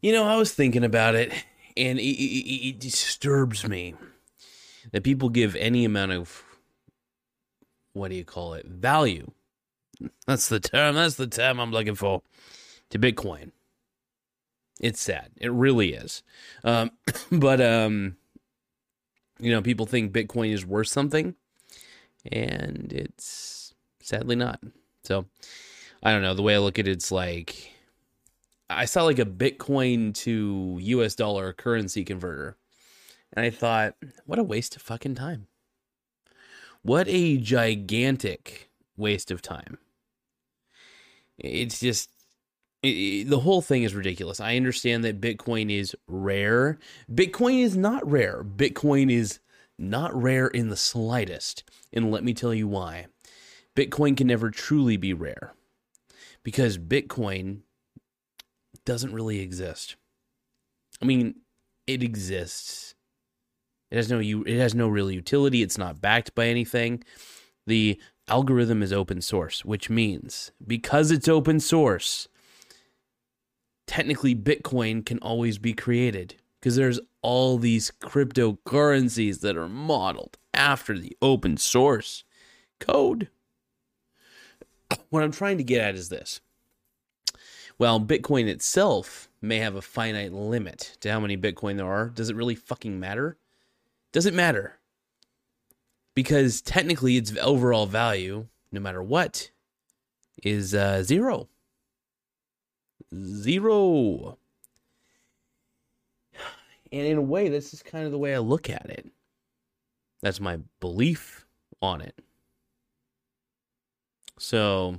You know, I was thinking about it, and it, it, it disturbs me that people give any amount of what do you call it value. That's the term. That's the term I'm looking for to Bitcoin. It's sad. It really is. Um, but um, you know, people think Bitcoin is worth something, and it's sadly not. So I don't know. The way I look at it, it's like I saw like a Bitcoin to US dollar currency converter. And I thought, what a waste of fucking time. What a gigantic waste of time. It's just it, the whole thing is ridiculous. I understand that Bitcoin is rare. Bitcoin is not rare. Bitcoin is not rare in the slightest. And let me tell you why. Bitcoin can never truly be rare because Bitcoin doesn't really exist. I mean, it exists. It has no it has no real utility. It's not backed by anything. The algorithm is open source, which means because it's open source, technically Bitcoin can always be created because there's all these cryptocurrencies that are modeled after the open source code. What I'm trying to get at is this well, Bitcoin itself may have a finite limit to how many Bitcoin there are. Does it really fucking matter? Does it matter? Because technically, its overall value, no matter what, is uh, zero. Zero. And in a way, this is kind of the way I look at it. That's my belief on it. So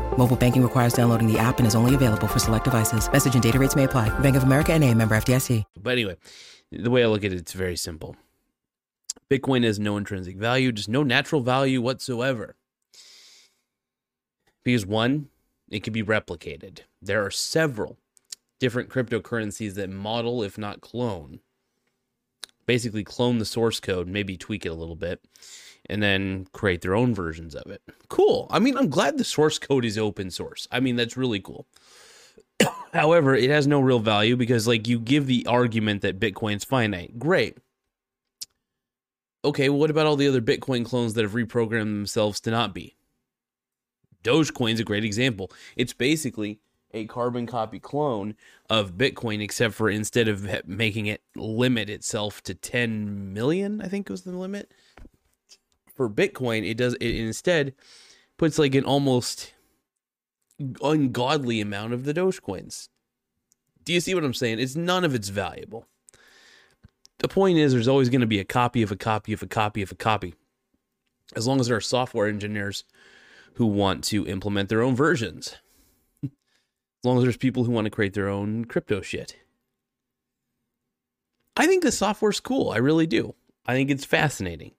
Mobile banking requires downloading the app and is only available for select devices. Message and data rates may apply. Bank of America N.A. member FDIC. But anyway, the way I look at it, it's very simple. Bitcoin has no intrinsic value, just no natural value whatsoever. Because one, it can be replicated. There are several different cryptocurrencies that model, if not clone, basically clone the source code, maybe tweak it a little bit and then create their own versions of it. Cool. I mean, I'm glad the source code is open source. I mean, that's really cool. However, it has no real value because, like, you give the argument that Bitcoin's finite. Great. Okay, well, what about all the other Bitcoin clones that have reprogrammed themselves to not be? Dogecoin's a great example. It's basically a carbon copy clone of Bitcoin, except for instead of making it limit itself to 10 million, I think was the limit, for Bitcoin, it does it instead puts like an almost ungodly amount of the Dogecoins. Do you see what I'm saying? It's none of it's valuable. The point is, there's always going to be a copy of a copy of a copy of a copy. As long as there are software engineers who want to implement their own versions. as long as there's people who want to create their own crypto shit. I think the software's cool. I really do. I think it's fascinating.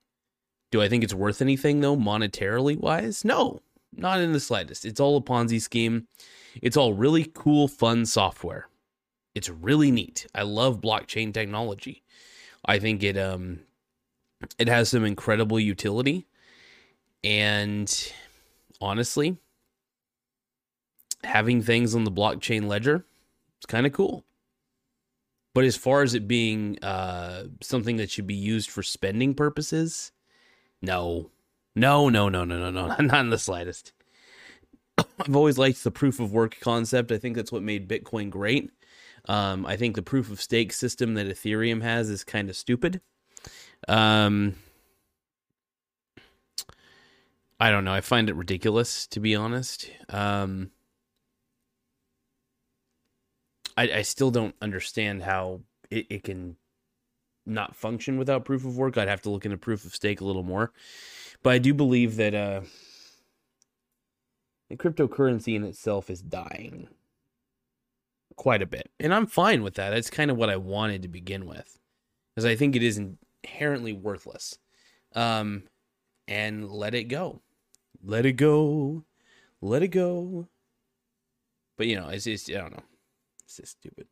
Do I think it's worth anything though, monetarily wise? No, not in the slightest. It's all a Ponzi scheme. It's all really cool, fun software. It's really neat. I love blockchain technology. I think it um it has some incredible utility. And honestly, having things on the blockchain ledger, it's kind of cool. But as far as it being uh, something that should be used for spending purposes, no, no, no, no, no, no, no, not in the slightest. I've always liked the proof of work concept. I think that's what made Bitcoin great. Um, I think the proof of stake system that Ethereum has is kind of stupid. Um, I don't know. I find it ridiculous, to be honest. Um, I, I still don't understand how it, it can not function without proof of work. I'd have to look into proof of stake a little more. But I do believe that uh, the cryptocurrency in itself is dying. quite a bit. And I'm fine with that. That's kind of what I wanted to begin with. Because I think it is inherently worthless. Um and let it go. Let it go. Let it go. But you know, it's just I don't know. It's just stupid.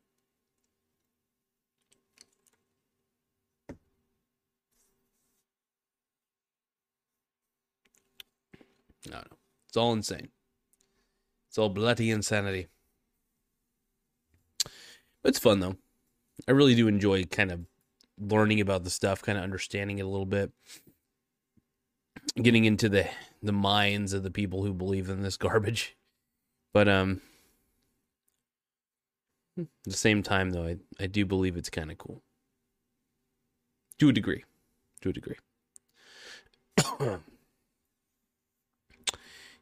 No, no. It's all insane. It's all bloody insanity. It's fun though. I really do enjoy kind of learning about the stuff, kind of understanding it a little bit. Getting into the the minds of the people who believe in this garbage. But um at the same time though, I, I do believe it's kind of cool. To a degree. To a degree.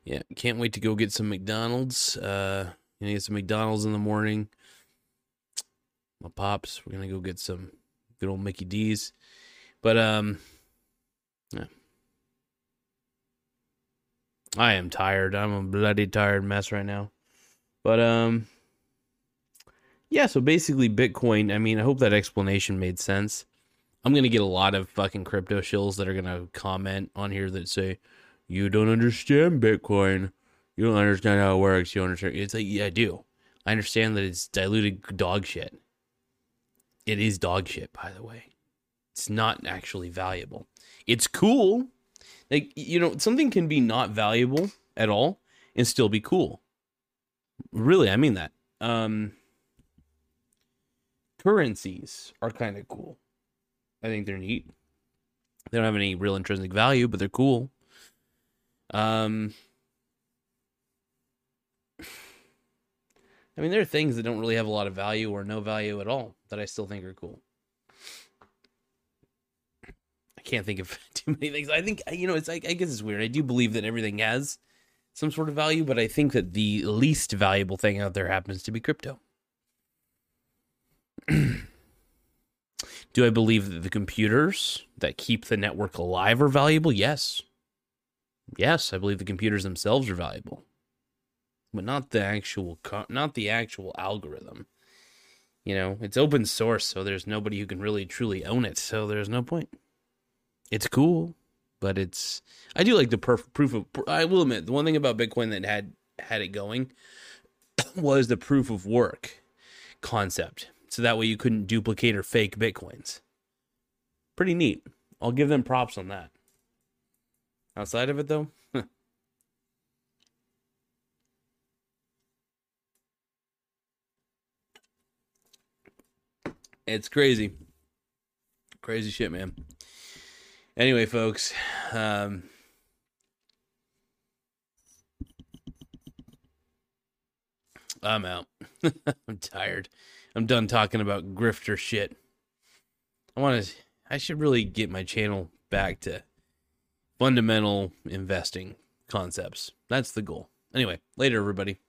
yeah, can't wait to go get some McDonald's. Uh gonna get some McDonald's in the morning. My pops, we're gonna go get some good old Mickey D's. But um yeah. I am tired. I'm a bloody tired mess right now. But um yeah, so basically Bitcoin, I mean, I hope that explanation made sense. I'm to get a lot of fucking crypto shills that are to comment on here that say you don't understand Bitcoin. You don't understand how it works. You don't understand. It's like, yeah, I do. I understand that it's diluted dog shit. It is dog shit, by the way. It's not actually valuable. It's cool. Like, you know, something can be not valuable at all and still be cool. Really, I mean that. Um, currencies are kind of cool. I think they're neat. They don't have any real intrinsic value, but they're cool. Um, I mean, there are things that don't really have a lot of value or no value at all that I still think are cool. I can't think of too many things. I think you know, it's like I guess it's weird. I do believe that everything has some sort of value, but I think that the least valuable thing out there happens to be crypto. Do I believe that the computers that keep the network alive are valuable? Yes. Yes, I believe the computers themselves are valuable. But not the actual co- not the actual algorithm. You know, it's open source, so there's nobody who can really truly own it, so there's no point. It's cool, but it's I do like the perf- proof of I will admit, the one thing about Bitcoin that had had it going was the proof of work concept so that way you couldn't duplicate or fake bitcoins. Pretty neat. I'll give them props on that. Outside of it, though, it's crazy. Crazy shit, man. Anyway, folks, um, I'm out. I'm tired. I'm done talking about grifter shit. I want to. I should really get my channel back to fundamental investing concepts. That's the goal. Anyway, later, everybody.